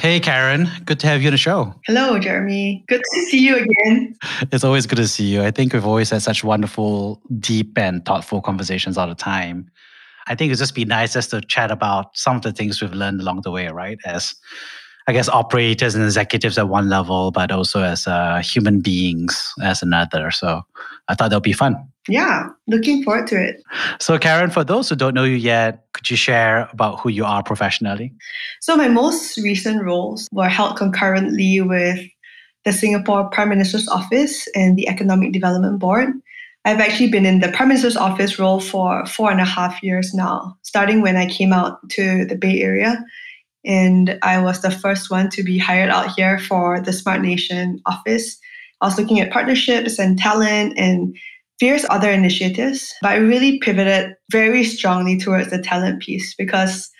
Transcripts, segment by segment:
Hey, Karen. Good to have you on the show. Hello, Jeremy. Good to see you again. It's always good to see you. I think we've always had such wonderful, deep, and thoughtful conversations all the time. I think it'd just be nice just to chat about some of the things we've learned along the way, right? As I guess operators and executives at one level, but also as uh, human beings as another. So I thought that would be fun. Yeah, looking forward to it. So, Karen, for those who don't know you yet, could you share about who you are professionally? So, my most recent roles were held concurrently with the Singapore Prime Minister's Office and the Economic Development Board. I've actually been in the Prime Minister's Office role for four and a half years now, starting when I came out to the Bay Area. And I was the first one to be hired out here for the Smart Nation office. I was looking at partnerships and talent and various other initiatives, but I really pivoted very strongly towards the talent piece because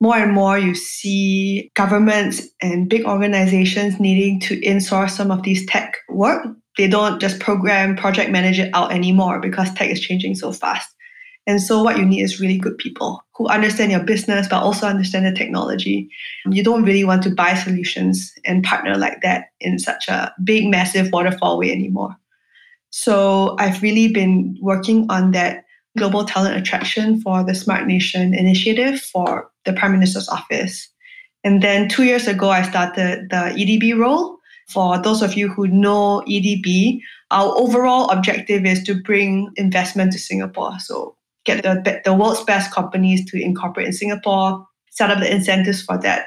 more and more you see governments and big organizations needing to insource some of these tech work. They don't just program, project manage it out anymore because tech is changing so fast. And so, what you need is really good people who understand your business, but also understand the technology. You don't really want to buy solutions and partner like that in such a big, massive waterfall way anymore. So I've really been working on that global talent attraction for the Smart Nation initiative for the Prime Minister's office. And then two years ago, I started the EDB role. For those of you who know EDB, our overall objective is to bring investment to Singapore. So get the, the world's best companies to incorporate in Singapore, set up the incentives for that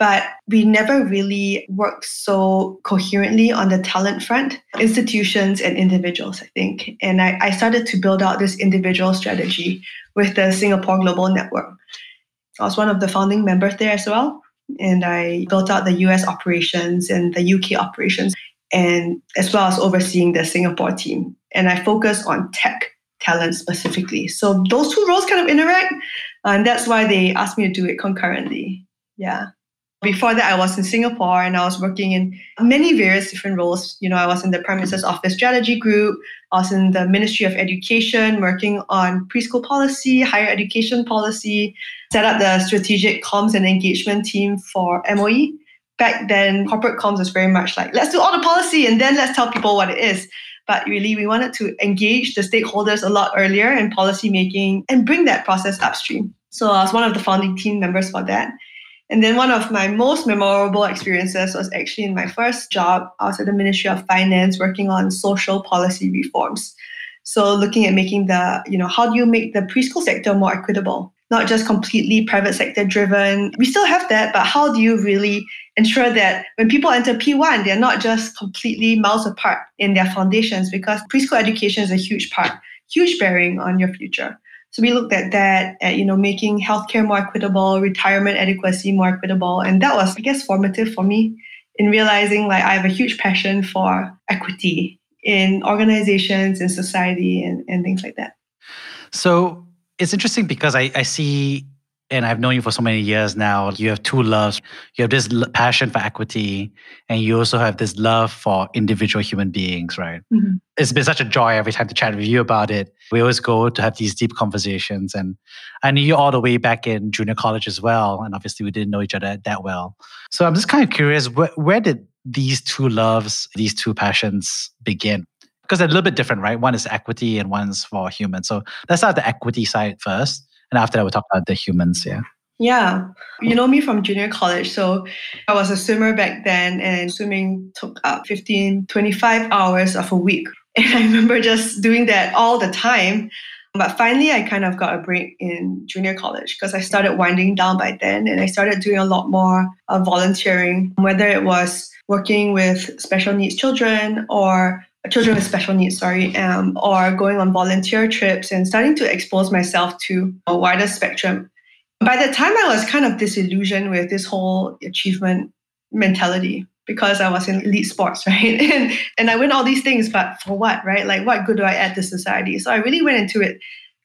but we never really worked so coherently on the talent front, institutions and individuals, I think. And I, I started to build out this individual strategy with the Singapore Global Network. I was one of the founding members there as well. And I built out the US operations and the UK operations, and as well as overseeing the Singapore team. And I focus on tech talent specifically. So those two roles kind of interact, and that's why they asked me to do it concurrently. Yeah. Before that, I was in Singapore and I was working in many various different roles. You know, I was in the Prime Minister's Office Strategy Group. I was in the Ministry of Education, working on preschool policy, higher education policy, set up the strategic comms and engagement team for MOE. Back then, corporate comms was very much like, let's do all the policy and then let's tell people what it is. But really, we wanted to engage the stakeholders a lot earlier in policy making and bring that process upstream. So I was one of the founding team members for that. And then one of my most memorable experiences was actually in my first job. I was at the Ministry of Finance working on social policy reforms. So looking at making the, you know, how do you make the preschool sector more equitable? Not just completely private sector driven. We still have that, but how do you really ensure that when people enter P1, they're not just completely miles apart in their foundations because preschool education is a huge part, huge bearing on your future. So we looked at that, at you know, making healthcare more equitable, retirement adequacy more equitable, and that was, I guess, formative for me in realizing like I have a huge passion for equity in organizations, in society, and, and things like that. So it's interesting because I, I see and I've known you for so many years now. You have two loves. You have this passion for equity, and you also have this love for individual human beings, right? Mm-hmm. It's been such a joy every time to chat with you about it. We always go to have these deep conversations, and I knew you all the way back in junior college as well. And obviously, we didn't know each other that well. So I'm just kind of curious, where, where did these two loves, these two passions begin? Because they're a little bit different, right? One is equity, and one's for humans. So let's start the equity side first and after that, we'll talk about the humans. Yeah. Yeah. You know me from junior college. So I was a swimmer back then, and swimming took up 15, 25 hours of a week. And I remember just doing that all the time. But finally, I kind of got a break in junior college because I started winding down by then and I started doing a lot more volunteering, whether it was working with special needs children or children with special needs, sorry, um, or going on volunteer trips and starting to expose myself to a wider spectrum. By the time I was kind of disillusioned with this whole achievement mentality because I was in elite sports, right? And and I win all these things, but for what, right? Like what good do I add to society? So I really went into it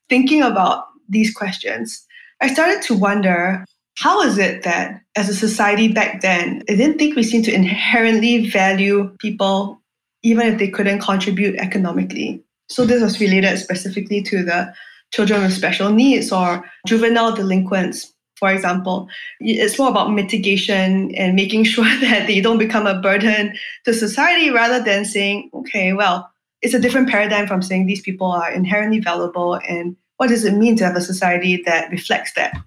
thinking about these questions. I started to wonder how is it that as a society back then, I didn't think we seemed to inherently value people even if they couldn't contribute economically. So this was related specifically to the children with special needs or juvenile delinquents for example. It's more about mitigation and making sure that they don't become a burden to society rather than saying, okay, well, it's a different paradigm from saying these people are inherently valuable and what does it mean to have a society that reflects that?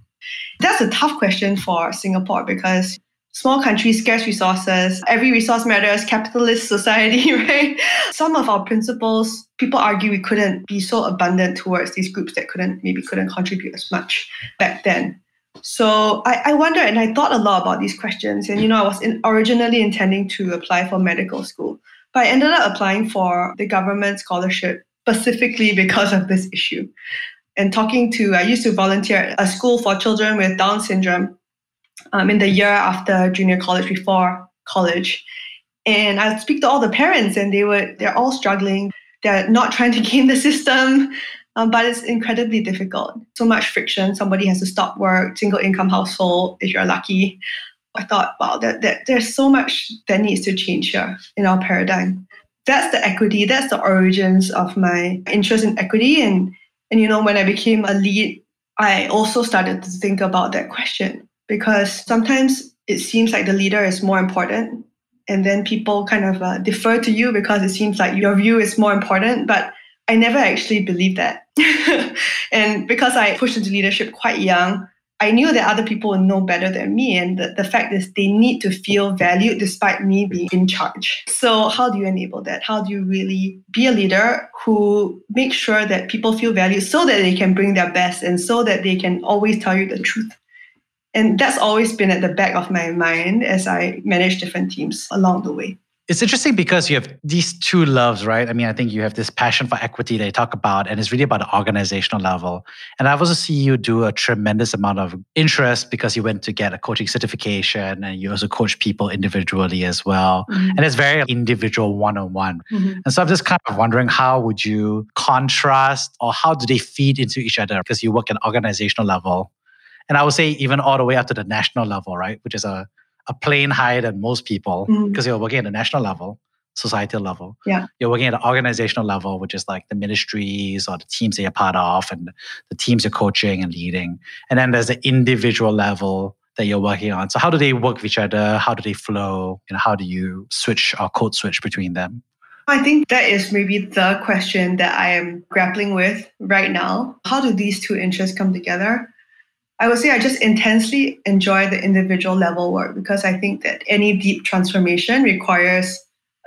That's a tough question for Singapore because small countries, scarce resources, every resource matters, capitalist society, right? Some of our principles, people argue we couldn't be so abundant towards these groups that couldn't maybe couldn't contribute as much back then. So I, I wonder, and I thought a lot about these questions. And, you know, I was in, originally intending to apply for medical school, but I ended up applying for the government scholarship specifically because of this issue. And talking to, I used to volunteer at a school for children with Down syndrome um, in the year after junior college, before college. And I would speak to all the parents, and they were they're all struggling. They're not trying to game the system. Um, but it's incredibly difficult. So much friction. Somebody has to stop work, single income household, if you're lucky. I thought, wow, that, that, there's so much that needs to change here in our paradigm. That's the equity, that's the origins of my interest in equity. And, and you know, when I became a lead, I also started to think about that question because sometimes it seems like the leader is more important. And then people kind of uh, defer to you because it seems like your view is more important. But I never actually believed that. and because I pushed into leadership quite young, I knew that other people know better than me. And the, the fact is, they need to feel valued despite me being in charge. So, how do you enable that? How do you really be a leader who makes sure that people feel valued so that they can bring their best and so that they can always tell you the truth? And that's always been at the back of my mind as I manage different teams along the way. It's interesting because you have these two loves, right? I mean, I think you have this passion for equity that you talk about, and it's really about the organizational level. And I've also seen you do a tremendous amount of interest because you went to get a coaching certification and you also coach people individually as well. Mm-hmm. And it's very individual one on one. And so I'm just kind of wondering how would you contrast or how do they feed into each other? Because you work at an organizational level. And I would say even all the way up to the national level, right? Which is a a plane higher than most people because mm-hmm. you're working at the national level, societal level. Yeah. You're working at the organizational level, which is like the ministries or the teams that you're part of and the teams you're coaching and leading. And then there's the individual level that you're working on. So how do they work with each other? How do they flow? And how do you switch or code switch between them? I think that is maybe the question that I am grappling with right now. How do these two interests come together? I would say I just intensely enjoy the individual level work because I think that any deep transformation requires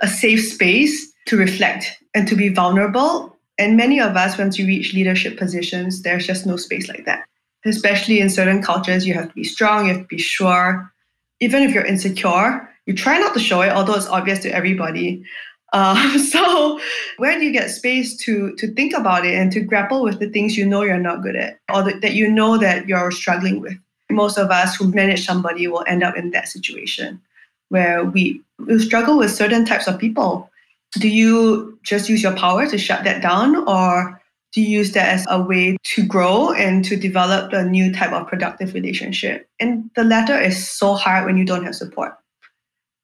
a safe space to reflect and to be vulnerable. And many of us, once you reach leadership positions, there's just no space like that. Especially in certain cultures, you have to be strong, you have to be sure. Even if you're insecure, you try not to show it, although it's obvious to everybody. Um, so where do you get space to to think about it and to grapple with the things you know you're not good at or that, that you know that you're struggling with? Most of us who manage somebody will end up in that situation where we, we struggle with certain types of people. Do you just use your power to shut that down or do you use that as a way to grow and to develop a new type of productive relationship? And the latter is so hard when you don't have support.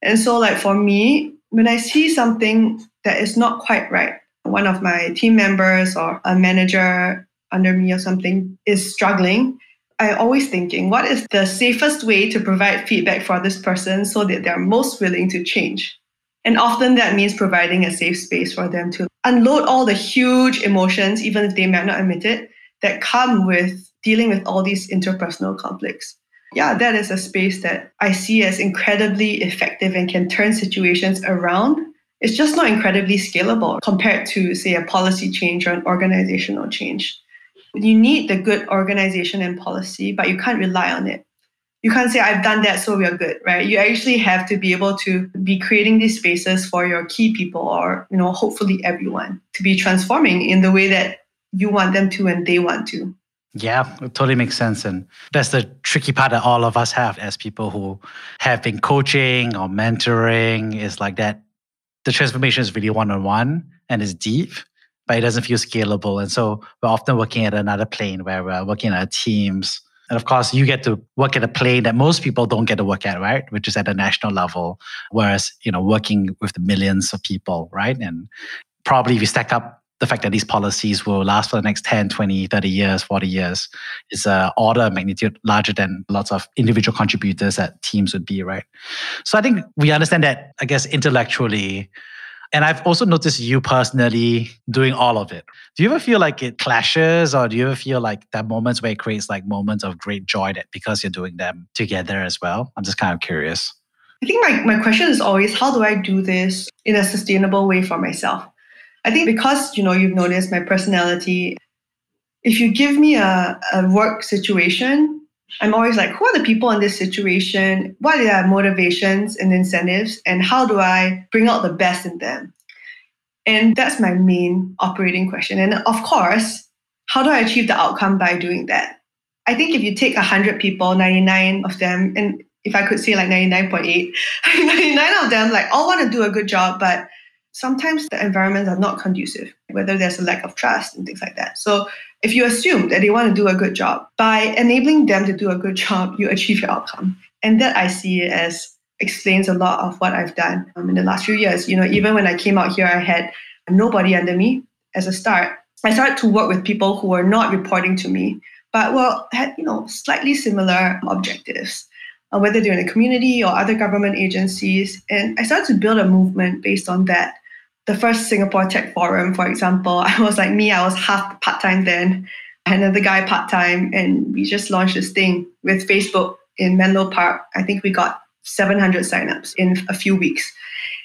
And so, like for me, when I see something that is not quite right, one of my team members or a manager under me or something is struggling, I always thinking, what is the safest way to provide feedback for this person so that they're most willing to change? And often that means providing a safe space for them to unload all the huge emotions, even if they might not admit it, that come with dealing with all these interpersonal conflicts yeah, that is a space that I see as incredibly effective and can turn situations around. It's just not incredibly scalable compared to, say, a policy change or an organizational change. You need the good organization and policy, but you can't rely on it. You can't say, I've done that, so we are good, right? You actually have to be able to be creating these spaces for your key people or, you know, hopefully everyone to be transforming in the way that you want them to and they want to. Yeah, it totally makes sense. And that's the tricky part that all of us have as people who have been coaching or mentoring is like that. The transformation is really one on one and is deep, but it doesn't feel scalable. And so we're often working at another plane where we're working at teams. And of course, you get to work at a plane that most people don't get to work at, right? Which is at a national level. Whereas, you know, working with the millions of people, right? And probably if you stack up the fact that these policies will last for the next 10, 20, 30 years, 40 years is a order of magnitude larger than lots of individual contributors that teams would be, right? So I think we understand that, I guess, intellectually. And I've also noticed you personally doing all of it. Do you ever feel like it clashes or do you ever feel like that moments where it creates like moments of great joy that because you're doing them together as well? I'm just kind of curious. I think my, my question is always how do I do this in a sustainable way for myself? I think because you know you've noticed my personality, if you give me a, a work situation, I'm always like, who are the people in this situation? What are their motivations and incentives? And how do I bring out the best in them? And that's my main operating question. And of course, how do I achieve the outcome by doing that? I think if you take 100 people, 99 of them, and if I could say like 99.8, 99 of them like all want to do a good job, but sometimes the environments are not conducive, whether there's a lack of trust and things like that. So if you assume that they want to do a good job, by enabling them to do a good job, you achieve your outcome. And that I see as explains a lot of what I've done um, in the last few years. You know, even when I came out here, I had nobody under me as a start. I started to work with people who were not reporting to me, but well, had you know slightly similar objectives, uh, whether they're in the community or other government agencies. And I started to build a movement based on that the first Singapore Tech Forum, for example, I was like me, I was half part time then, another guy part time, and we just launched this thing with Facebook in Menlo Park. I think we got 700 signups in a few weeks.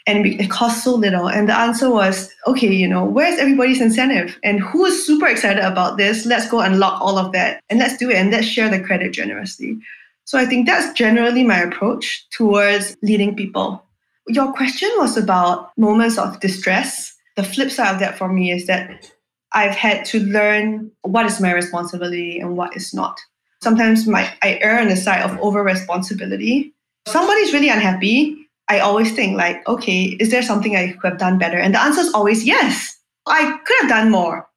And it cost so little. And the answer was, okay, you know, where's everybody's incentive? And who is super excited about this? Let's go unlock all of that and let's do it and let's share the credit generously. So I think that's generally my approach towards leading people your question was about moments of distress. The flip side of that for me is that I've had to learn what is my responsibility and what is not. Sometimes my I err on the side of over responsibility. Somebody's really unhappy. I always think like, okay, is there something I could have done better? And the answer is always yes. I could have done more.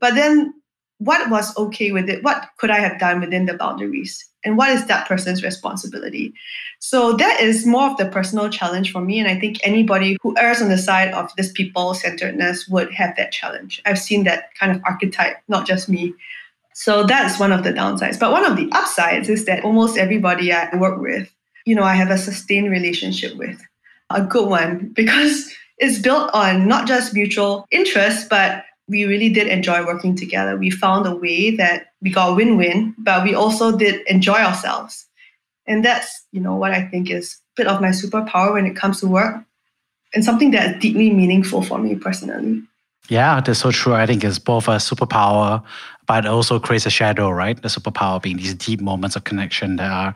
But then what was okay with it? What could I have done within the boundaries? And what is that person's responsibility? So that is more of the personal challenge for me. And I think anybody who errs on the side of this people centeredness would have that challenge. I've seen that kind of archetype, not just me. So that's one of the downsides. But one of the upsides is that almost everybody I work with, you know, I have a sustained relationship with, a good one, because it's built on not just mutual interest, but we really did enjoy working together. We found a way that we got win-win, but we also did enjoy ourselves. And that's, you know, what I think is a bit of my superpower when it comes to work and something that's deeply meaningful for me personally. Yeah, that's so true. I think it's both a superpower, but also creates a shadow, right? The superpower being these deep moments of connection that are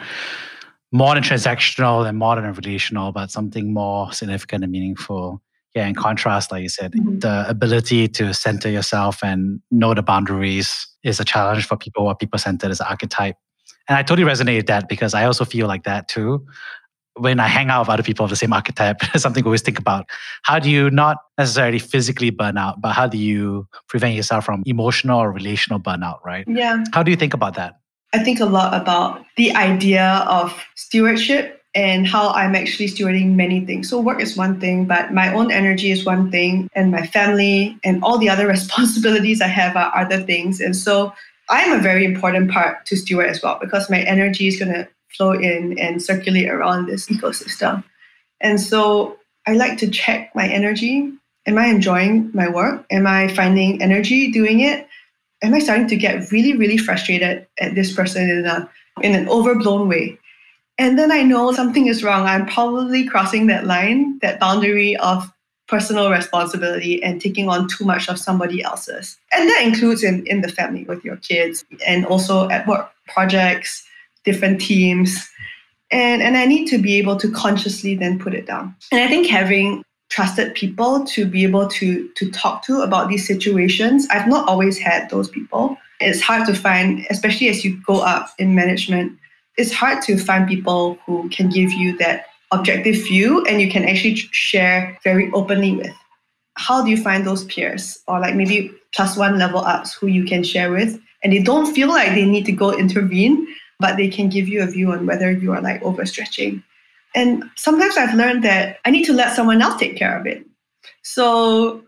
more than transactional and more than relational, but something more significant and meaningful. Yeah, in contrast, like you said, mm-hmm. the ability to center yourself and know the boundaries is a challenge for people who are people centered as an archetype. And I totally resonate with that because I also feel like that too. When I hang out with other people of the same archetype, something I always think about. How do you not necessarily physically burn out, but how do you prevent yourself from emotional or relational burnout, right? Yeah. How do you think about that? I think a lot about the idea of stewardship and how I'm actually stewarding many things. So work is one thing, but my own energy is one thing, and my family and all the other responsibilities I have are other things. And so I'm a very important part to steward as well because my energy is going to flow in and circulate around this ecosystem. And so I like to check my energy. Am I enjoying my work? Am I finding energy doing it? Am I starting to get really, really frustrated at this person in a in an overblown way? And then I know something is wrong. I'm probably crossing that line, that boundary of personal responsibility and taking on too much of somebody else's. And that includes in, in the family with your kids and also at work projects, different teams. And, and I need to be able to consciously then put it down. And I think having trusted people to be able to, to talk to about these situations, I've not always had those people. It's hard to find, especially as you go up in management, it's hard to find people who can give you that objective view and you can actually share very openly with. How do you find those peers or like maybe plus one level ups who you can share with and they don't feel like they need to go intervene, but they can give you a view on whether you are like overstretching. And sometimes I've learned that I need to let someone else take care of it. So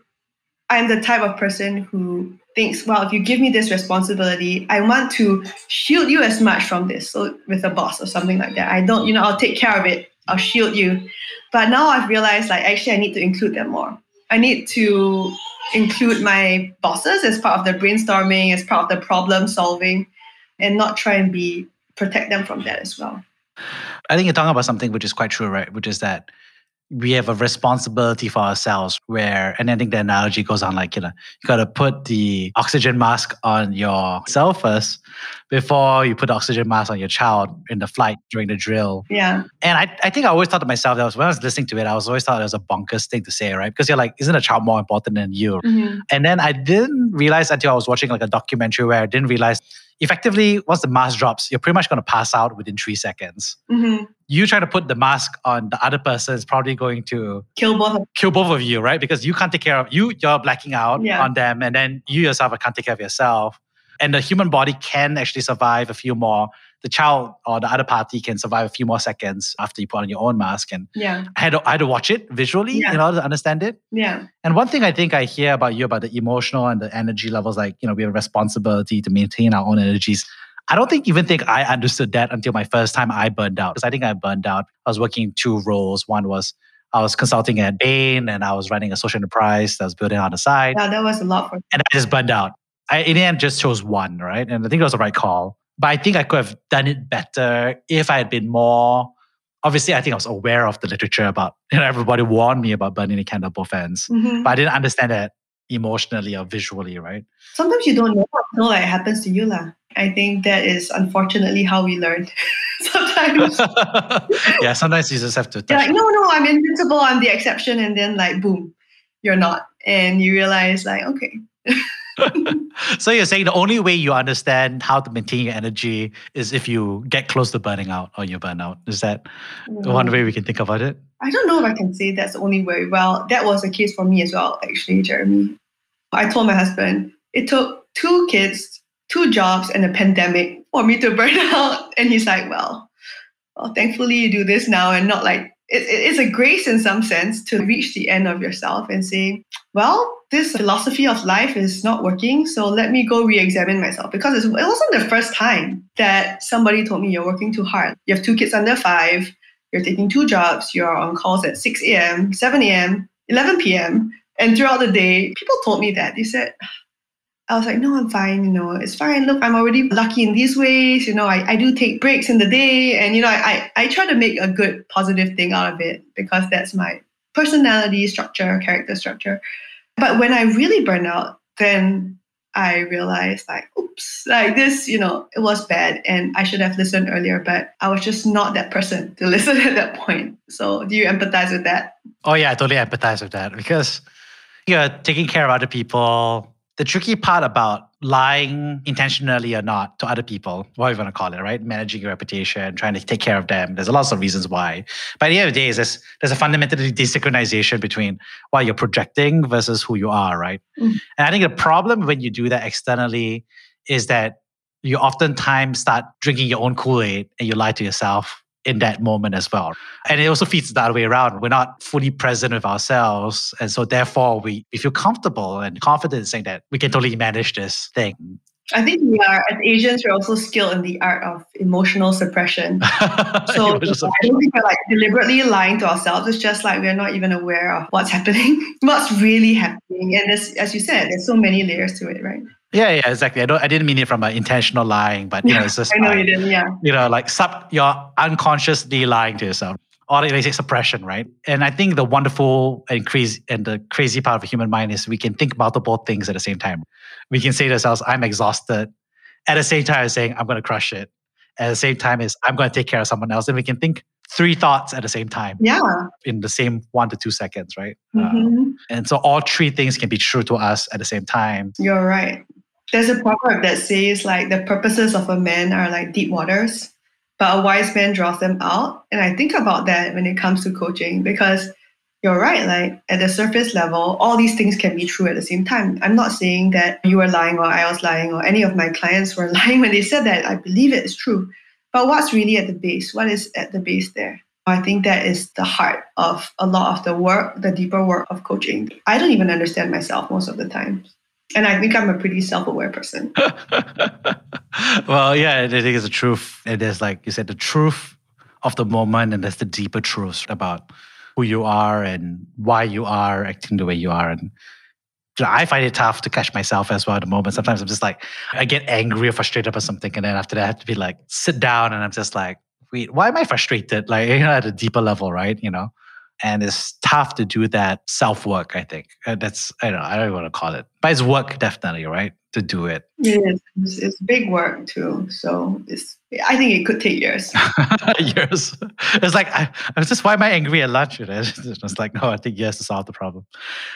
I'm the type of person who thinks, well, if you give me this responsibility, I want to shield you as much from this. So with a boss or something like that, I don't, you know, I'll take care of it. I'll shield you. But now I've realized like actually I need to include them more. I need to include my bosses as part of the brainstorming, as part of the problem solving, and not try and be protect them from that as well. I think you're talking about something which is quite true, right? Which is that we have a responsibility for ourselves where and i think the analogy goes on like you know you got to put the oxygen mask on yourself first before you put the oxygen mask on your child in the flight during the drill. Yeah. And i, I think i always thought to myself that was when i was listening to it i was always thought it was a bonkers thing to say right? Because you're like isn't a child more important than you? Mm-hmm. and then i didn't realize until i was watching like a documentary where i didn't realize effectively, once the mask drops, you're pretty much going to pass out within three seconds. Mm-hmm. You try to put the mask on the other person is probably going to kill both of kill both of you, right? Because you can't take care of you. You're blacking out yeah. on them, and then you yourself can't take care of yourself. And the human body can actually survive a few more the child or the other party can survive a few more seconds after you put on your own mask. And yeah. I had to, I had to watch it visually yeah. in order to understand it. Yeah. And one thing I think I hear about you about the emotional and the energy levels, like, you know, we have a responsibility to maintain our own energies. I don't think even think I understood that until my first time I burned out. Because I think I burned out. I was working two roles. One was I was consulting at Bain and I was running a social enterprise that was building on the side. Yeah, that was a lot for And I just burned out. I in the end just chose one, right? And I think it was the right call. But I think I could have done it better if I had been more. Obviously, I think I was aware of the literature about, you know, everybody warned me about burning the candle both ends. Mm-hmm. But I didn't understand that emotionally or visually, right? Sometimes you don't know until it happens to you. La. I think that is unfortunately how we learn. sometimes. yeah, sometimes you just have to. Touch like, no, no, I'm invincible. I'm the exception, and then like, boom, you're not, and you realize like, okay. so you're saying the only way you understand how to maintain your energy is if you get close to burning out or you burn out. Is that mm. one way we can think about it? I don't know if I can say that's the only way. Well, that was the case for me as well, actually, Jeremy. I told my husband it took two kids, two jobs, and a pandemic for me to burn out. And he's like, well, well, thankfully you do this now and not like it, it's a grace in some sense to reach the end of yourself and say, well, this philosophy of life is not working, so let me go re-examine myself. Because it wasn't the first time that somebody told me you're working too hard. You have two kids under five, you're taking two jobs, you're on calls at 6 a.m., 7 a.m., 11 p.m., and throughout the day, people told me that. They said, I was like, no, I'm fine. You know, it's fine. Look, I'm already lucky in these ways. You know, I, I do take breaks in the day. And, you know, I, I, try to make a good positive thing out of it because that's my personality structure, character structure. But when I really burn out, then I realized like, oops, like this, you know, it was bad and I should have listened earlier, but I was just not that person to listen at that point. So do you empathize with that? Oh yeah, I totally empathize with that because you're taking care of other people the tricky part about lying intentionally or not to other people, what you want to call it, right? Managing your reputation, trying to take care of them. There's a lot of reasons why. By the end of the day, there's, there's a fundamentally desynchronization between what you're projecting versus who you are, right? Mm. And I think the problem when you do that externally is that you oftentimes start drinking your own Kool-Aid and you lie to yourself in that moment as well. And it also feeds the other way around. We're not fully present with ourselves. And so therefore we, we feel comfortable and confident in saying that we can totally manage this thing. I think we are, as Asians, we're also skilled in the art of emotional suppression. so I don't think we're like deliberately lying to ourselves. It's just like we're not even aware of what's happening, what's really happening. And as, as you said, there's so many layers to it, right? Yeah, yeah, exactly. I don't. I didn't mean it from an intentional lying, but you know, it's just. I know like, you didn't. Yeah. You know, like sub, you're unconsciously lying to yourself, or they say suppression, right? And I think the wonderful and crazy and the crazy part of the human mind is we can think multiple things at the same time. We can say to ourselves, "I'm exhausted," at the same time as saying, "I'm going to crush it." At the same time as I'm going to take care of someone else, and we can think three thoughts at the same time. Yeah. In the same one to two seconds, right? Mm-hmm. Um, and so all three things can be true to us at the same time. You're right. There's a proverb that says like the purposes of a man are like deep waters, but a wise man draws them out. And I think about that when it comes to coaching because you're right. Like at the surface level, all these things can be true at the same time. I'm not saying that you were lying or I was lying or any of my clients were lying when they said that. I believe it is true. But what's really at the base? What is at the base there? I think that is the heart of a lot of the work, the deeper work of coaching. I don't even understand myself most of the time. And I think I'm a pretty self aware person. well, yeah, I think it's the truth. It is like you said, the truth of the moment, and there's the deeper truths about who you are and why you are acting the way you are. And I find it tough to catch myself as well at the moment. Sometimes I'm just like, I get angry or frustrated about something. And then after that, I have to be like, sit down and I'm just like, wait, why am I frustrated? Like, you know, at a deeper level, right? You know? And it's tough to do that self work, I think. Uh, that's, I don't know, I don't want to call it, but it's work definitely, right? To do it. It is. It's, it's big work too. So it's, I think it could take years. years. It's like, I, I, was just, why am I angry at lunch? It's like, no, I think years to solve the problem.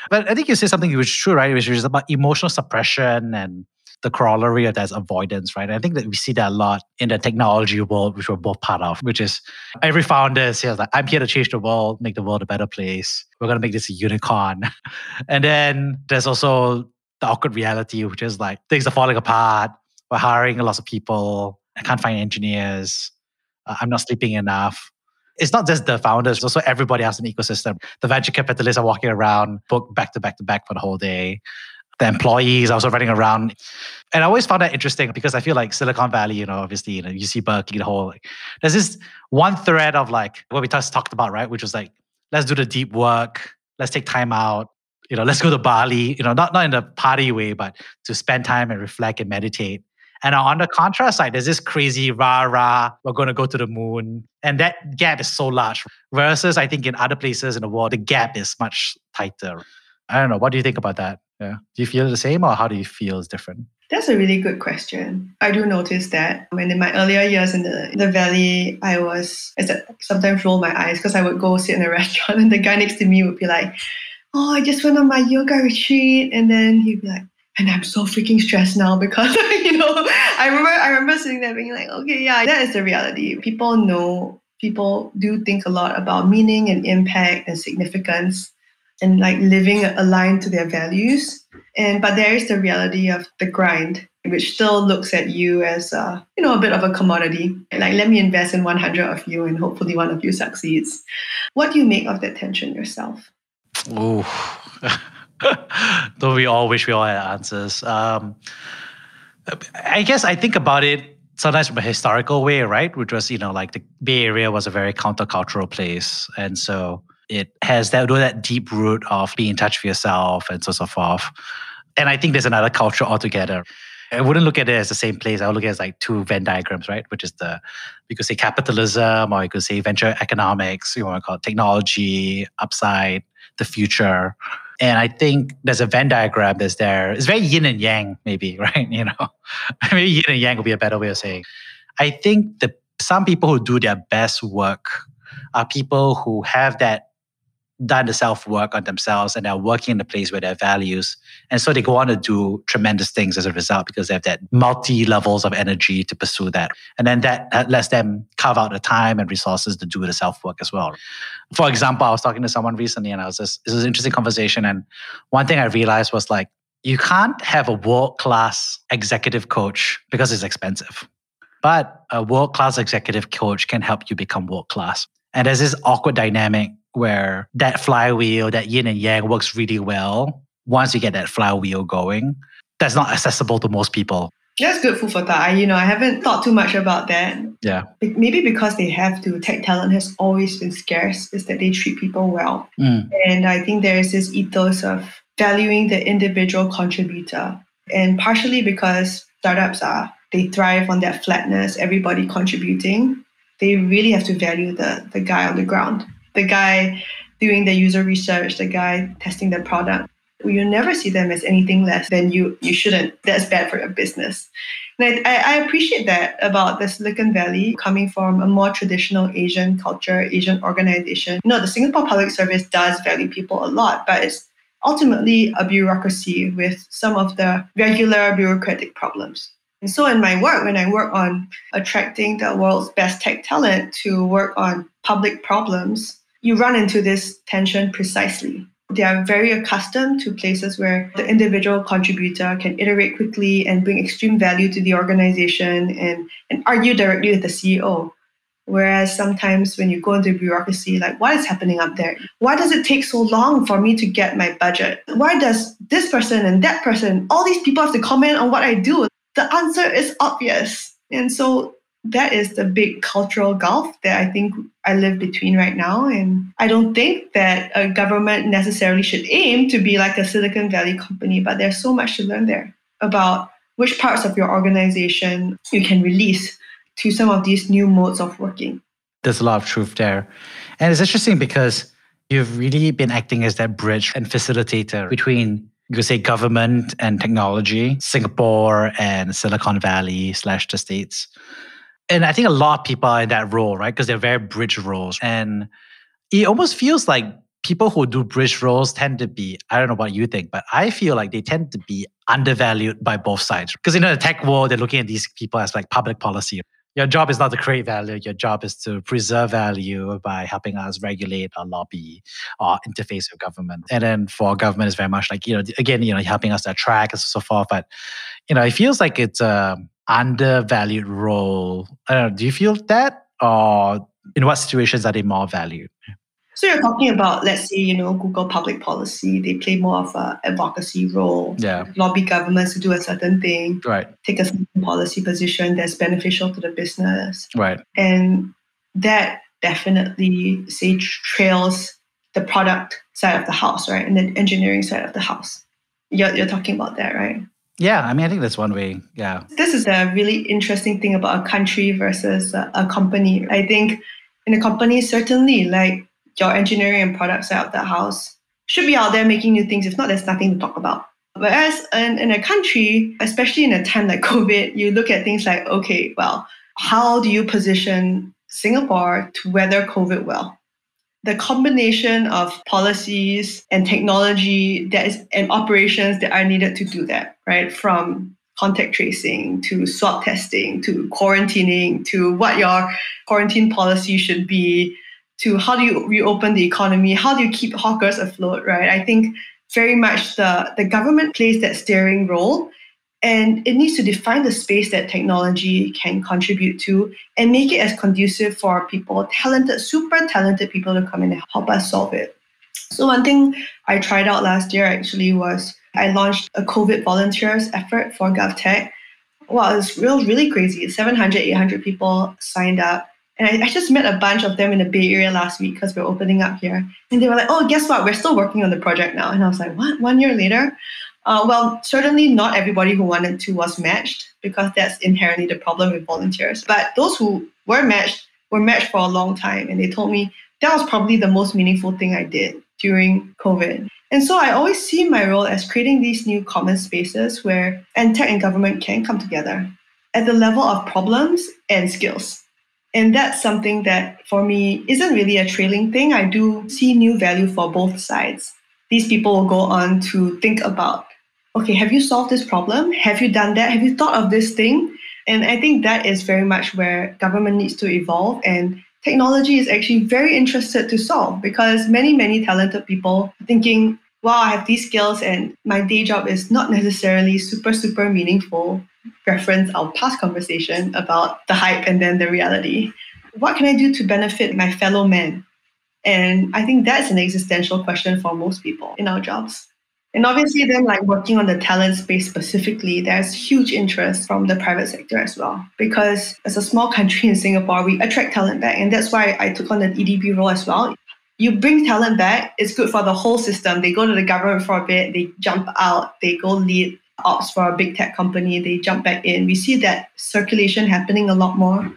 But I think you said something which is true, right? Which is about emotional suppression and the corollary of that's avoidance, right? I think that we see that a lot in the technology world, which we're both part of, which is every founder says like, I'm here to change the world, make the world a better place. We're gonna make this a unicorn. and then there's also the awkward reality, which is like things are falling apart. We're hiring a lot of people. I can't find engineers. Uh, I'm not sleeping enough. It's not just the founders, it's also everybody else in the ecosystem. The venture capitalists are walking around, book back to back to back for the whole day the employees was running around. And I always found that interesting because I feel like Silicon Valley, you know, obviously, you know, UC Berkeley, the whole, like, there's this one thread of like what we just talked about, right? Which was like, let's do the deep work, let's take time out, you know, let's go to Bali, you know, not, not in the party way, but to spend time and reflect and meditate. And on the contrast side, there's this crazy rah rah, we're going to go to the moon. And that gap is so large. Versus, I think in other places in the world, the gap is much tighter. I don't know. What do you think about that? Yeah. Do you feel the same or how do you feel is different? That's a really good question. I do notice that when in my earlier years in the, in the valley, I was I said, sometimes roll my eyes because I would go sit in a restaurant and the guy next to me would be like, Oh, I just went on my yoga retreat. And then he'd be like, and I'm so freaking stressed now because you know I remember I remember sitting there being like, okay, yeah, that is the reality. People know people do think a lot about meaning and impact and significance and like living aligned to their values. And but there is the reality of the grind, which still looks at you as a, you know a bit of a commodity. Like let me invest in 100 of you, and hopefully one of you succeeds. What do you make of that tension yourself? Oh, don't we all wish we all had answers? Um, I guess I think about it sometimes from a historical way, right? Which was, you know, like the Bay Area was a very countercultural place. And so it has that, that deep root of being in touch with yourself and so, so forth. And I think there's another culture altogether. I wouldn't look at it as the same place. I would look at it as like two Venn diagrams, right? Which is the, you could say capitalism or you could say venture economics, you want to call it technology, upside, the future. And I think there's a Venn diagram that's there. It's very yin and yang, maybe, right? You know, maybe yin and yang would be a better way of saying. I think that some people who do their best work are people who have that done the self work on themselves and they're working in the place where their values. And so they go on to do tremendous things as a result because they have that multi levels of energy to pursue that. And then that, that lets them carve out the time and resources to do the self work as well. For example, I was talking to someone recently and I was just, it was an interesting conversation. And one thing I realized was like, you can't have a world class executive coach because it's expensive. But a world class executive coach can help you become world class. And there's this awkward dynamic where that flywheel, that yin and yang works really well once you get that flywheel going. That's not accessible to most people. That's good food for thought. I, you know, I haven't thought too much about that. Yeah. Maybe because they have to. Tech talent has always been scarce. Is that they treat people well, mm. and I think there is this ethos of valuing the individual contributor, and partially because startups are they thrive on that flatness, everybody contributing. They really have to value the the guy on the ground the guy doing the user research, the guy testing the product. You never see them as anything less than you. You shouldn't. That's bad for your business. And I, I appreciate that about the Silicon Valley coming from a more traditional Asian culture, Asian organization. You know, the Singapore Public Service does value people a lot, but it's ultimately a bureaucracy with some of the regular bureaucratic problems. And so in my work, when I work on attracting the world's best tech talent to work on public problems, you run into this tension precisely. They are very accustomed to places where the individual contributor can iterate quickly and bring extreme value to the organization and, and argue directly with the CEO. Whereas sometimes when you go into bureaucracy, like what is happening up there? Why does it take so long for me to get my budget? Why does this person and that person, all these people have to comment on what I do? The answer is obvious. And so that is the big cultural gulf that I think I live between right now. And I don't think that a government necessarily should aim to be like a Silicon Valley company, but there's so much to learn there about which parts of your organization you can release to some of these new modes of working. There's a lot of truth there. And it's interesting because you've really been acting as that bridge and facilitator between you could say government and technology, Singapore and Silicon Valley slash the States. And I think a lot of people are in that role, right? Because they're very bridge roles. And it almost feels like people who do bridge roles tend to be, I don't know what you think, but I feel like they tend to be undervalued by both sides. Because in the tech world, they're looking at these people as like public policy your job is not to create value. Your job is to preserve value by helping us regulate or lobby or interface with government. And then for government, it's very much like, you know, again, you know, helping us attract and so forth. But, you know, it feels like it's a undervalued role. I don't know, do you feel that? Or in what situations are they more valued? So you're talking about, let's say, you know, Google public policy, they play more of a advocacy role, yeah. lobby governments to do a certain thing, right. take a certain policy position that's beneficial to the business. Right. And that definitely, say, trails the product side of the house, right? And the engineering side of the house. You're, you're talking about that, right? Yeah, I mean, I think that's one way. Yeah. This is a really interesting thing about a country versus a, a company. I think in a company, certainly, like your engineering and product side of the house should be out there making new things. If not, there's nothing to talk about. Whereas in, in a country, especially in a time like COVID, you look at things like, okay, well, how do you position Singapore to weather COVID well? The combination of policies and technology that is and operations that are needed to do that, right? From contact tracing to swab testing to quarantining to what your quarantine policy should be to how do you reopen the economy, how do you keep hawkers afloat, right? I think very much the, the government plays that steering role and it needs to define the space that technology can contribute to and make it as conducive for people, talented, super talented people to come in and help us solve it. So one thing I tried out last year actually was I launched a COVID volunteers effort for GovTech. Well, it was real, really crazy. 700, 800 people signed up. And I, I, just met a bunch of them in the Bay Area last week because we're opening up here. And they were like, oh, guess what? We're still working on the project now. And I was like, what? One year later? Uh, well, certainly not everybody who wanted to was matched because that's inherently the problem with volunteers. But those who were matched were matched for a long time. And they told me that was probably the most meaningful thing I did during COVID. And so I always see my role as creating these new common spaces where tech and government can come together at the level of problems and skills. And that's something that for me isn't really a trailing thing. I do see new value for both sides. These people will go on to think about okay, have you solved this problem? Have you done that? Have you thought of this thing? And I think that is very much where government needs to evolve and technology is actually very interested to solve because many, many talented people thinking, wow, I have these skills and my day job is not necessarily super, super meaningful reference our past conversation about the hype and then the reality. What can I do to benefit my fellow men? And I think that's an existential question for most people in our jobs. And obviously, then, like working on the talent space specifically, there's huge interest from the private sector as well. Because as a small country in Singapore, we attract talent back. And that's why I took on the EDB role as well. You bring talent back, it's good for the whole system. They go to the government for a bit, they jump out, they go lead ops for a big tech company, they jump back in. We see that circulation happening a lot more.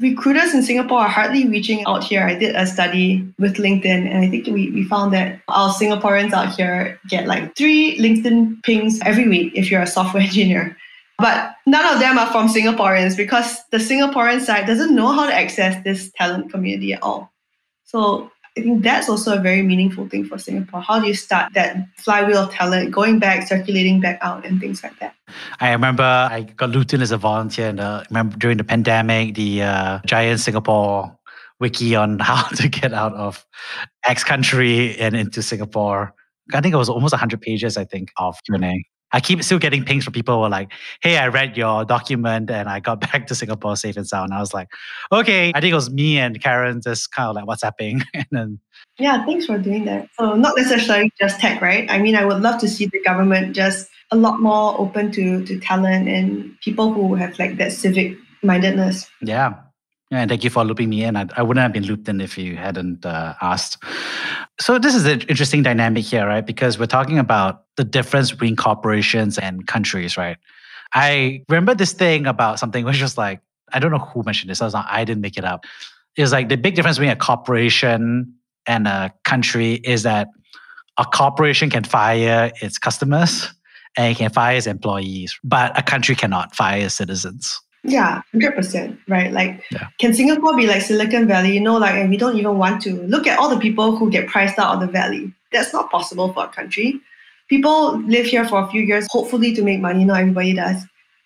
Recruiters in Singapore are hardly reaching out here. I did a study with LinkedIn, and I think we, we found that our Singaporeans out here get like three LinkedIn pings every week if you're a software engineer. But none of them are from Singaporeans because the Singaporean side doesn't know how to access this talent community at all. So I think that's also a very meaningful thing for Singapore. How do you start that flywheel of talent going back, circulating back out, and things like that? I remember I got looped in as a volunteer, and uh, remember during the pandemic, the uh, giant Singapore wiki on how to get out of X country and into Singapore. I think it was almost 100 pages, I think, of Q&A. I keep still getting pings from people who are like, hey, I read your document and I got back to Singapore safe and sound. I was like, okay. I think it was me and Karen just kind of like WhatsApping. and then Yeah, thanks for doing that. So not necessarily just tech, right? I mean, I would love to see the government just a lot more open to to talent and people who have like that civic mindedness. Yeah. Yeah, and thank you for looping me in. I, I wouldn't have been looped in if you hadn't uh, asked. So this is an interesting dynamic here, right? Because we're talking about the difference between corporations and countries, right? I remember this thing about something which was like, I don't know who mentioned this. I was not, I didn't make it up. It was like the big difference between a corporation and a country is that a corporation can fire its customers and it can fire its employees, but a country cannot fire its citizens. Yeah, hundred percent, right? Like, yeah. can Singapore be like Silicon Valley? You know, like, and we don't even want to look at all the people who get priced out of the valley. That's not possible for a country. People live here for a few years, hopefully to make money. Not everybody does.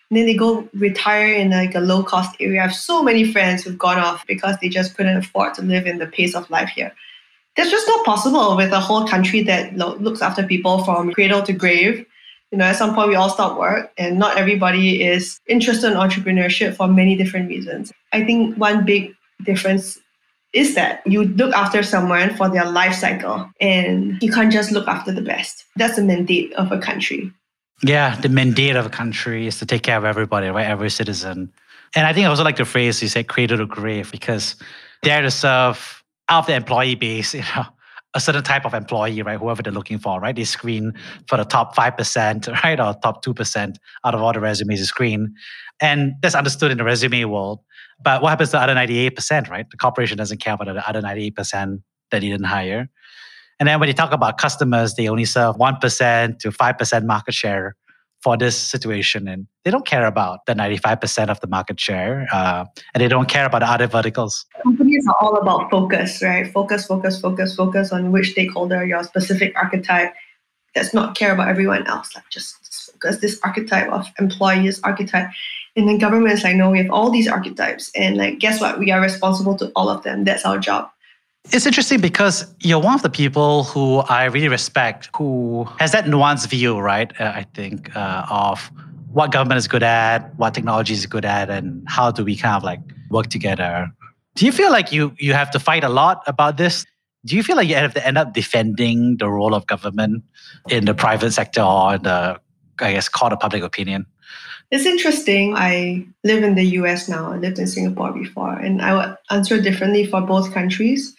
And then they go retire in like a low cost area. I have so many friends who've gone off because they just couldn't afford to live in the pace of life here. That's just not possible with a whole country that lo- looks after people from cradle to grave you know, at some point we all stop work and not everybody is interested in entrepreneurship for many different reasons. I think one big difference is that you look after someone for their life cycle and you can't just look after the best. That's the mandate of a country. Yeah, the mandate of a country is to take care of everybody, right? Every citizen. And I think I also like the phrase you said, cradle to grave, because they're to serve out the employee base, you know, a certain type of employee, right? Whoever they're looking for, right? They screen for the top 5%, right? Or top 2% out of all the resumes they screen. And that's understood in the resume world. But what happens to the other 98%, right? The corporation doesn't care about the other 98% that he didn't hire. And then when you talk about customers, they only serve 1% to 5% market share for this situation. And they don't care about the 95% of the market share. Uh, and they don't care about the other verticals. Companies are all about focus, right? Focus, focus, focus, focus on which stakeholder, your specific archetype. Does not care about everyone else. Like just, just focus this archetype of employees archetype. And then government is like, no, we have all these archetypes. And like, guess what? We are responsible to all of them. That's our job. It's interesting because you're one of the people who I really respect who has that nuanced view, right? Uh, I think uh, of what government is good at, what technology is good at, and how do we kind of like work together. Do you feel like you you have to fight a lot about this? Do you feel like you have to end up defending the role of government in the private sector or in the, I guess, court of public opinion? It's interesting. I live in the US now. I lived in Singapore before, and I would answer differently for both countries.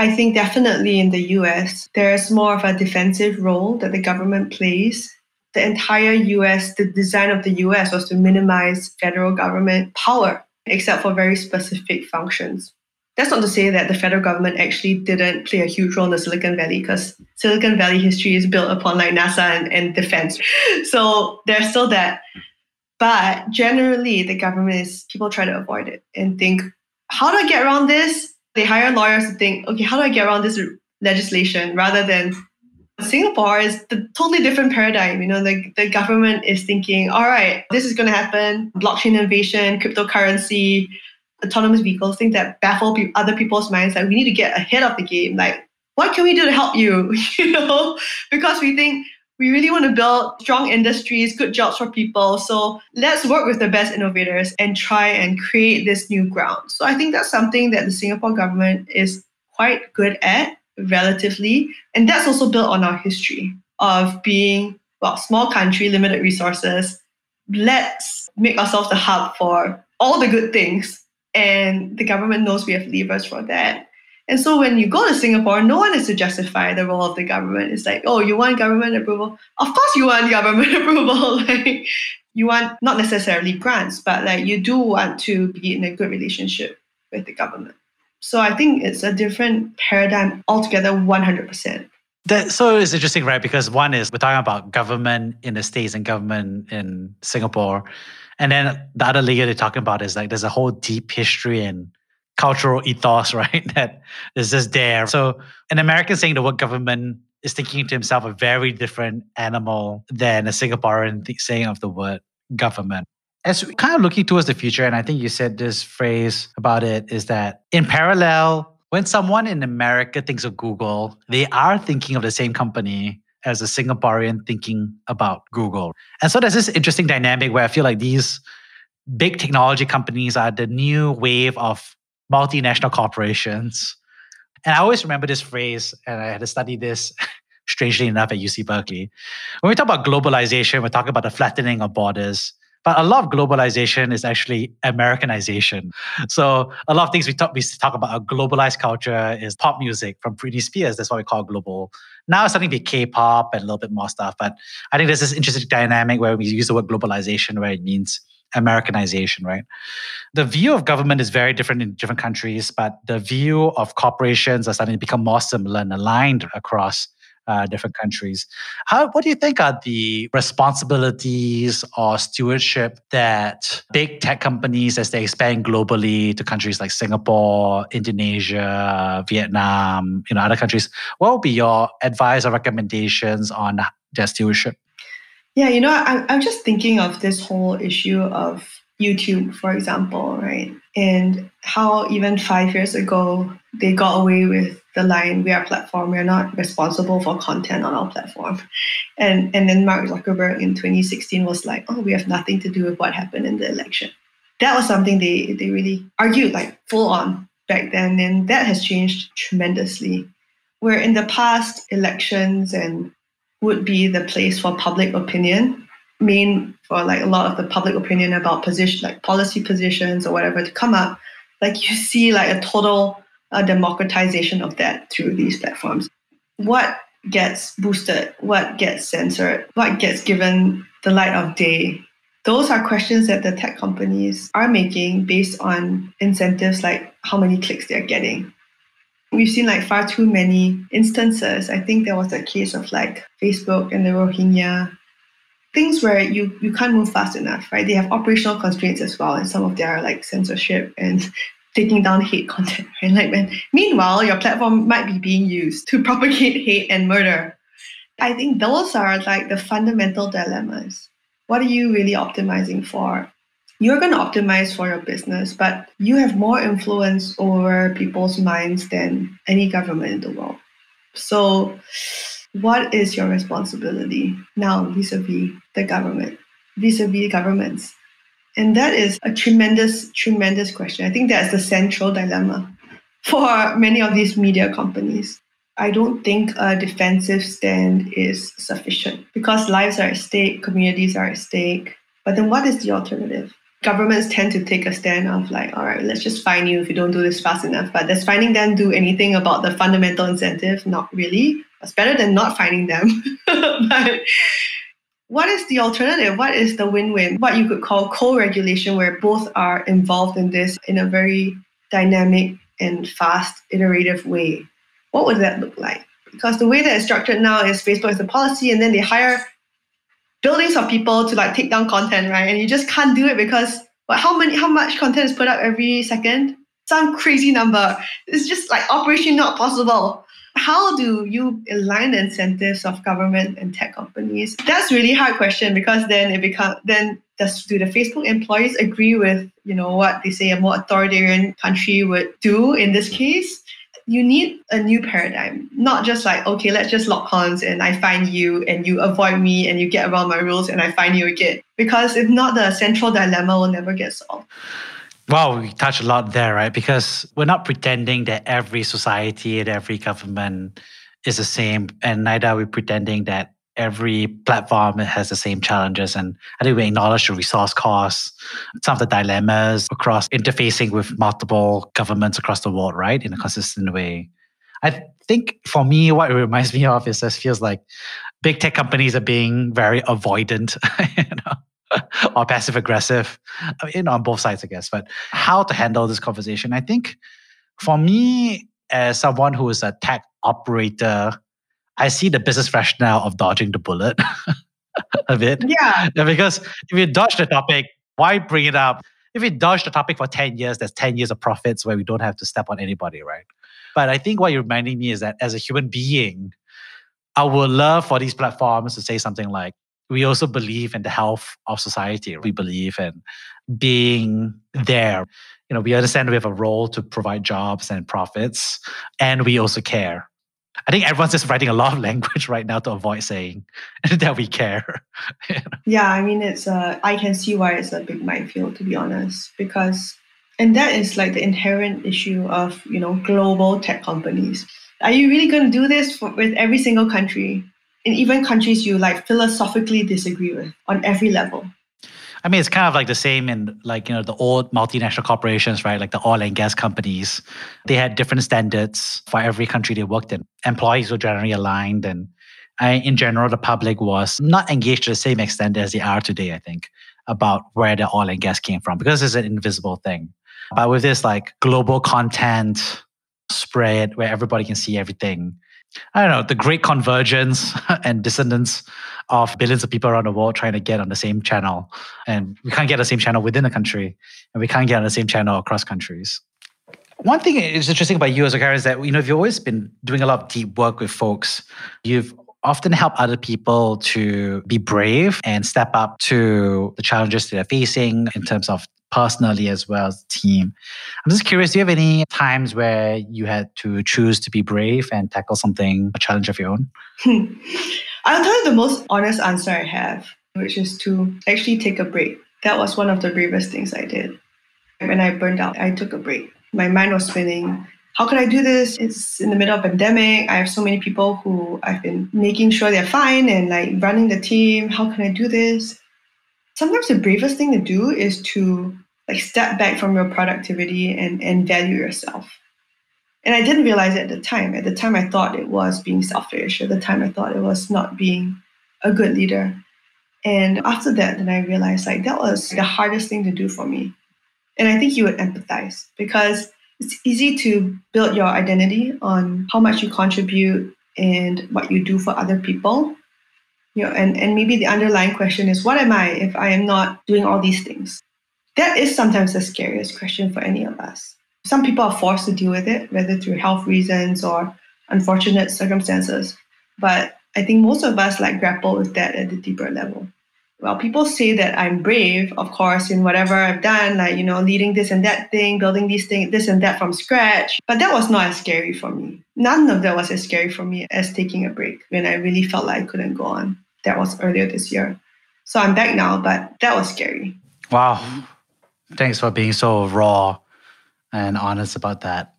I think definitely in the US, there's more of a defensive role that the government plays. The entire US, the design of the US was to minimize federal government power, except for very specific functions. That's not to say that the federal government actually didn't play a huge role in the Silicon Valley, because Silicon Valley history is built upon like NASA and, and defense. So there's still that. But generally, the government is, people try to avoid it and think, how do I get around this? They hire lawyers to think, okay, how do I get around this legislation rather than Singapore is the totally different paradigm. You know, the, the government is thinking, all right, this is going to happen. Blockchain innovation, cryptocurrency, autonomous vehicles, things that baffle pe- other people's minds. Like we need to get ahead of the game. Like, what can we do to help you? you know, because we think we really want to build strong industries, good jobs for people. So let's work with the best innovators and try and create this new ground. So I think that's something that the Singapore government is quite good at relatively. And that's also built on our history of being, well, small country, limited resources. Let's make ourselves the hub for all the good things. And the government knows we have levers for that. And so when you go to Singapore, no one is to justify the role of the government. It's like, oh, you want government approval? Of course you want government approval. like you want not necessarily grants, but like you do want to be in a good relationship with the government. So I think it's a different paradigm altogether, 100%. That, so it's interesting, right? Because one is we're talking about government in the States and government in Singapore. And then the other layer they're talking about is like there's a whole deep history and cultural ethos, right? That is just there. So an American saying the word government is thinking to himself a very different animal than a Singaporean th- saying of the word government. As kind of looking towards the future, and I think you said this phrase about it is that in parallel, when someone in America thinks of Google, they are thinking of the same company as a Singaporean thinking about Google. And so there's this interesting dynamic where I feel like these big technology companies are the new wave of multinational corporations. And I always remember this phrase, and I had to study this strangely enough at UC Berkeley. When we talk about globalization, we're talking about the flattening of borders. But a lot of globalization is actually Americanization. So a lot of things we talk we talk about a globalized culture is pop music from Britney Spears. That's what we call global. Now it's starting to be K-pop and a little bit more stuff. But I think there's this interesting dynamic where we use the word globalization where it means Americanization, right? The view of government is very different in different countries, but the view of corporations are starting to become more similar and aligned across uh, different countries. How, what do you think are the responsibilities or stewardship that big tech companies, as they expand globally to countries like Singapore, Indonesia, Vietnam, you know, other countries, what would be your advice or recommendations on their stewardship? Yeah, you know, I, I'm just thinking of this whole issue of YouTube, for example, right? And how even five years ago they got away with the line, "We are a platform. We are not responsible for content on our platform," and and then Mark Zuckerberg in 2016 was like, "Oh, we have nothing to do with what happened in the election." That was something they they really argued like full on back then, and that has changed tremendously. Where in the past, elections and would be the place for public opinion, main for like a lot of the public opinion about position, like policy positions or whatever to come up. Like you see like a total uh, democratization of that through these platforms. What gets boosted? What gets censored? What gets given the light of day? Those are questions that the tech companies are making based on incentives like how many clicks they're getting We've seen like far too many instances. I think there was a case of like Facebook and the Rohingya things where you you can't move fast enough, right? They have operational constraints as well, and some of their like censorship and taking down hate content, right? Like when meanwhile your platform might be being used to propagate hate and murder. I think those are like the fundamental dilemmas. What are you really optimizing for? You're going to optimize for your business, but you have more influence over people's minds than any government in the world. So, what is your responsibility now vis a vis the government, vis a vis governments? And that is a tremendous, tremendous question. I think that's the central dilemma for many of these media companies. I don't think a defensive stand is sufficient because lives are at stake, communities are at stake. But then what is the alternative? Governments tend to take a stand of like, all right, let's just fine you if you don't do this fast enough. But does finding them do anything about the fundamental incentive? Not really. It's better than not finding them. but what is the alternative? What is the win-win? What you could call co-regulation, where both are involved in this in a very dynamic and fast, iterative way. What would that look like? Because the way that it's structured now is Facebook has a policy, and then they hire buildings of people to like take down content, right? And you just can't do it because well, how many how much content is put up every second? Some crazy number. It's just like operation not possible. How do you align the incentives of government and tech companies? That's really hard question because then it becomes then does do the Facebook employees agree with you know what they say a more authoritarian country would do in this case? You need a new paradigm, not just like, okay, let's just lock horns and I find you and you avoid me and you get around my rules and I find you again. Because if not, the central dilemma will never get solved. Wow, we touch a lot there, right? Because we're not pretending that every society and every government is the same, and neither are we pretending that every platform has the same challenges. And I think we acknowledge the resource costs, some of the dilemmas across interfacing with multiple governments across the world, right, in a consistent way. I think for me, what it reminds me of is this feels like big tech companies are being very avoidant, you know, or passive aggressive, you know, on both sides, I guess. But how to handle this conversation? I think for me, as someone who is a tech operator I see the business rationale of dodging the bullet a bit. Yeah. Because if you dodge the topic, why bring it up? if we dodge the topic for 10 years, there's 10 years of profits where we don't have to step on anybody, right? But I think what you're reminding me is that as a human being, I would love for these platforms to say something like, we also believe in the health of society. We believe in being there. You know, we understand we have a role to provide jobs and profits, and we also care. I think everyone's just writing a lot of language right now to avoid saying that we care. Yeah, I mean, it's a, I can see why it's a big minefield, to be honest, because, and that is like the inherent issue of, you know, global tech companies. Are you really going to do this for, with every single country? and even countries you like philosophically disagree with on every level. I mean, it's kind of like the same in like, you know, the old multinational corporations, right? Like the oil and gas companies. They had different standards for every country they worked in. Employees were generally aligned. And I, in general, the public was not engaged to the same extent as they are today, I think, about where the oil and gas came from, because it's an invisible thing. But with this like global content spread where everybody can see everything, I don't know, the great convergence and dissonance of billions of people around the world trying to get on the same channel. And we can't get the same channel within the country, and we can't get on the same channel across countries. One thing is interesting about you as a character is that you know you've always been doing a lot of deep work with folks. You've often helped other people to be brave and step up to the challenges they're facing in terms of personally as well as team. I'm just curious, do you have any times where you had to choose to be brave and tackle something, a challenge of your own? I'll tell you the most honest answer I have, which is to actually take a break. That was one of the bravest things I did. When I burned out, I took a break. My mind was spinning. How can I do this? It's in the middle of a pandemic. I have so many people who I've been making sure they're fine and like running the team. How can I do this? Sometimes the bravest thing to do is to like step back from your productivity and, and value yourself. And I didn't realize it at the time. At the time, I thought it was being selfish. At the time, I thought it was not being a good leader. And after that, then I realized like that was the hardest thing to do for me. And I think you would empathize because it's easy to build your identity on how much you contribute and what you do for other people. You know, and, and maybe the underlying question is what am I if I am not doing all these things? That is sometimes the scariest question for any of us. Some people are forced to deal with it, whether through health reasons or unfortunate circumstances. But I think most of us like grapple with that at the deeper level. Well, people say that I'm brave, of course, in whatever I've done, like, you know, leading this and that thing, building these things, this and that from scratch. But that was not as scary for me. None of that was as scary for me as taking a break when I really felt like I couldn't go on. That was earlier this year. So I'm back now, but that was scary. Wow. Thanks for being so raw and honest about that.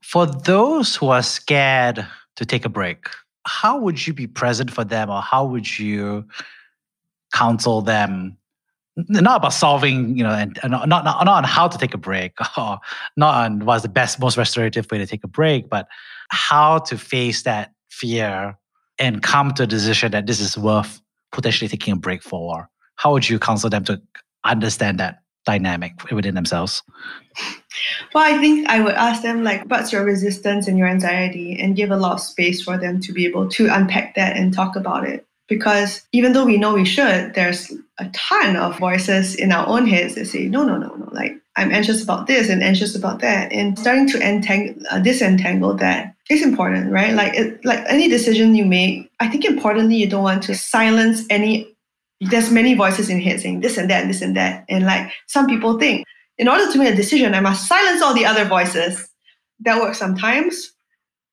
For those who are scared to take a break, how would you be present for them or how would you counsel them? Not about solving, you know, and, and not, not, not on how to take a break or not on what's the best, most restorative way to take a break, but how to face that fear and come to a decision that this is worth potentially taking a break for. How would you counsel them to understand that dynamic within themselves? Well, I think I would ask them like, what's your resistance and your anxiety, and give a lot of space for them to be able to unpack that and talk about it. Because even though we know we should, there's a ton of voices in our own heads that say, no, no, no, no, like I'm anxious about this and anxious about that, and starting to entangle, uh, disentangle that is important, right? Like, it, like any decision you make, I think importantly, you don't want to silence any there's many voices in here saying this and that, and this and that. And like some people think, in order to make a decision, I must silence all the other voices. That works sometimes.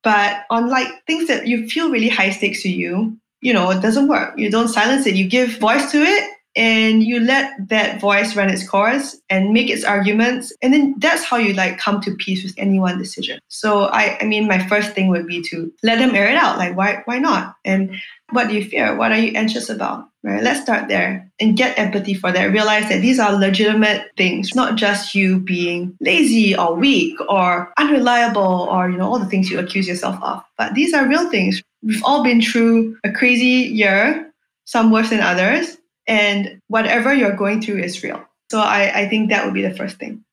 But on like things that you feel really high stakes to you, you know, it doesn't work. You don't silence it. You give voice to it and you let that voice run its course and make its arguments and then that's how you like come to peace with any one decision so i i mean my first thing would be to let them air it out like why why not and what do you fear what are you anxious about right let's start there and get empathy for that realize that these are legitimate things not just you being lazy or weak or unreliable or you know all the things you accuse yourself of but these are real things we've all been through a crazy year some worse than others and whatever you're going through is real. So I, I think that would be the first thing.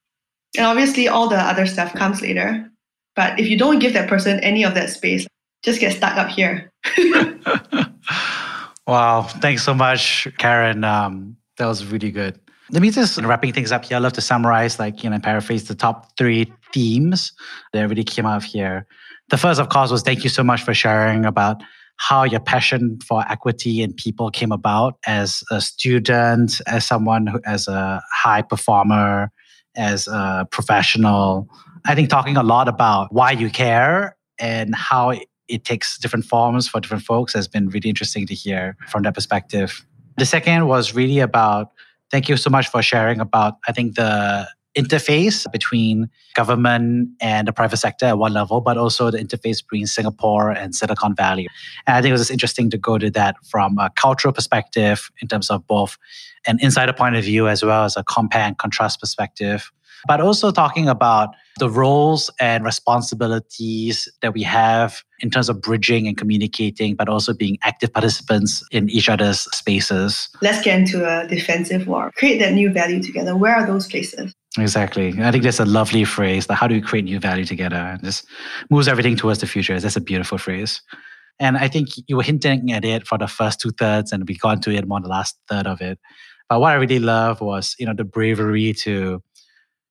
And obviously, all the other stuff comes later. But if you don't give that person any of that space, just get stuck up here. wow. Thanks so much, Karen. Um, that was really good. let me just wrapping things up here. I love to summarize, like, you know, paraphrase the top three themes that really came out of here. The first, of course, was thank you so much for sharing about how your passion for equity and people came about as a student, as someone who, as a high performer, as a professional. I think talking a lot about why you care and how it takes different forms for different folks has been really interesting to hear from that perspective. The second was really about thank you so much for sharing about, I think, the interface between government and the private sector at one level, but also the interface between Singapore and Silicon Valley. And I think it was just interesting to go to that from a cultural perspective in terms of both an insider point of view as well as a compare and contrast perspective but also talking about the roles and responsibilities that we have in terms of bridging and communicating, but also being active participants in each other's spaces. Let's get into a defensive war. Create that new value together. Where are those places? Exactly. I think that's a lovely phrase. Like, how do we create new value together? And this moves everything towards the future. That's a beautiful phrase. And I think you were hinting at it for the first two thirds, and we got into it more the last third of it. But what I really love was, you know, the bravery to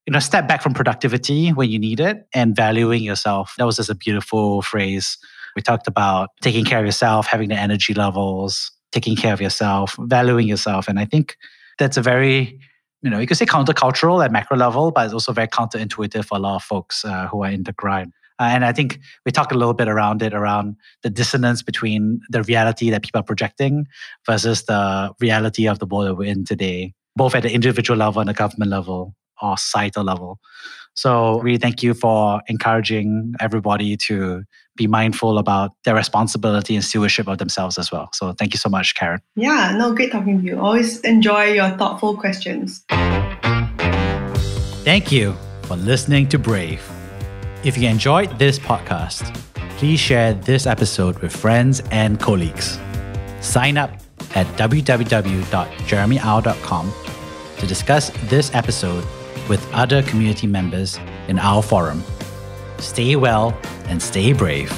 you know, step back from productivity when you need it and valuing yourself. That was just a beautiful phrase. We talked about taking care of yourself, having the energy levels, taking care of yourself, valuing yourself. And I think that's a very, you know, you could say countercultural at macro level, but it's also very counterintuitive for a lot of folks uh, who are in the grind. Uh, and I think we talked a little bit around it, around the dissonance between the reality that people are projecting versus the reality of the world that we're in today, both at the individual level and the government level or societal level. So, really, thank you for encouraging everybody to be mindful about their responsibility and stewardship of themselves as well. So, thank you so much, Karen. Yeah, no, great talking to you. Always enjoy your thoughtful questions. Thank you for listening to Brave. If you enjoyed this podcast, please share this episode with friends and colleagues. Sign up at www.jeremyau.com to discuss this episode with other community members in our forum. Stay well and stay brave.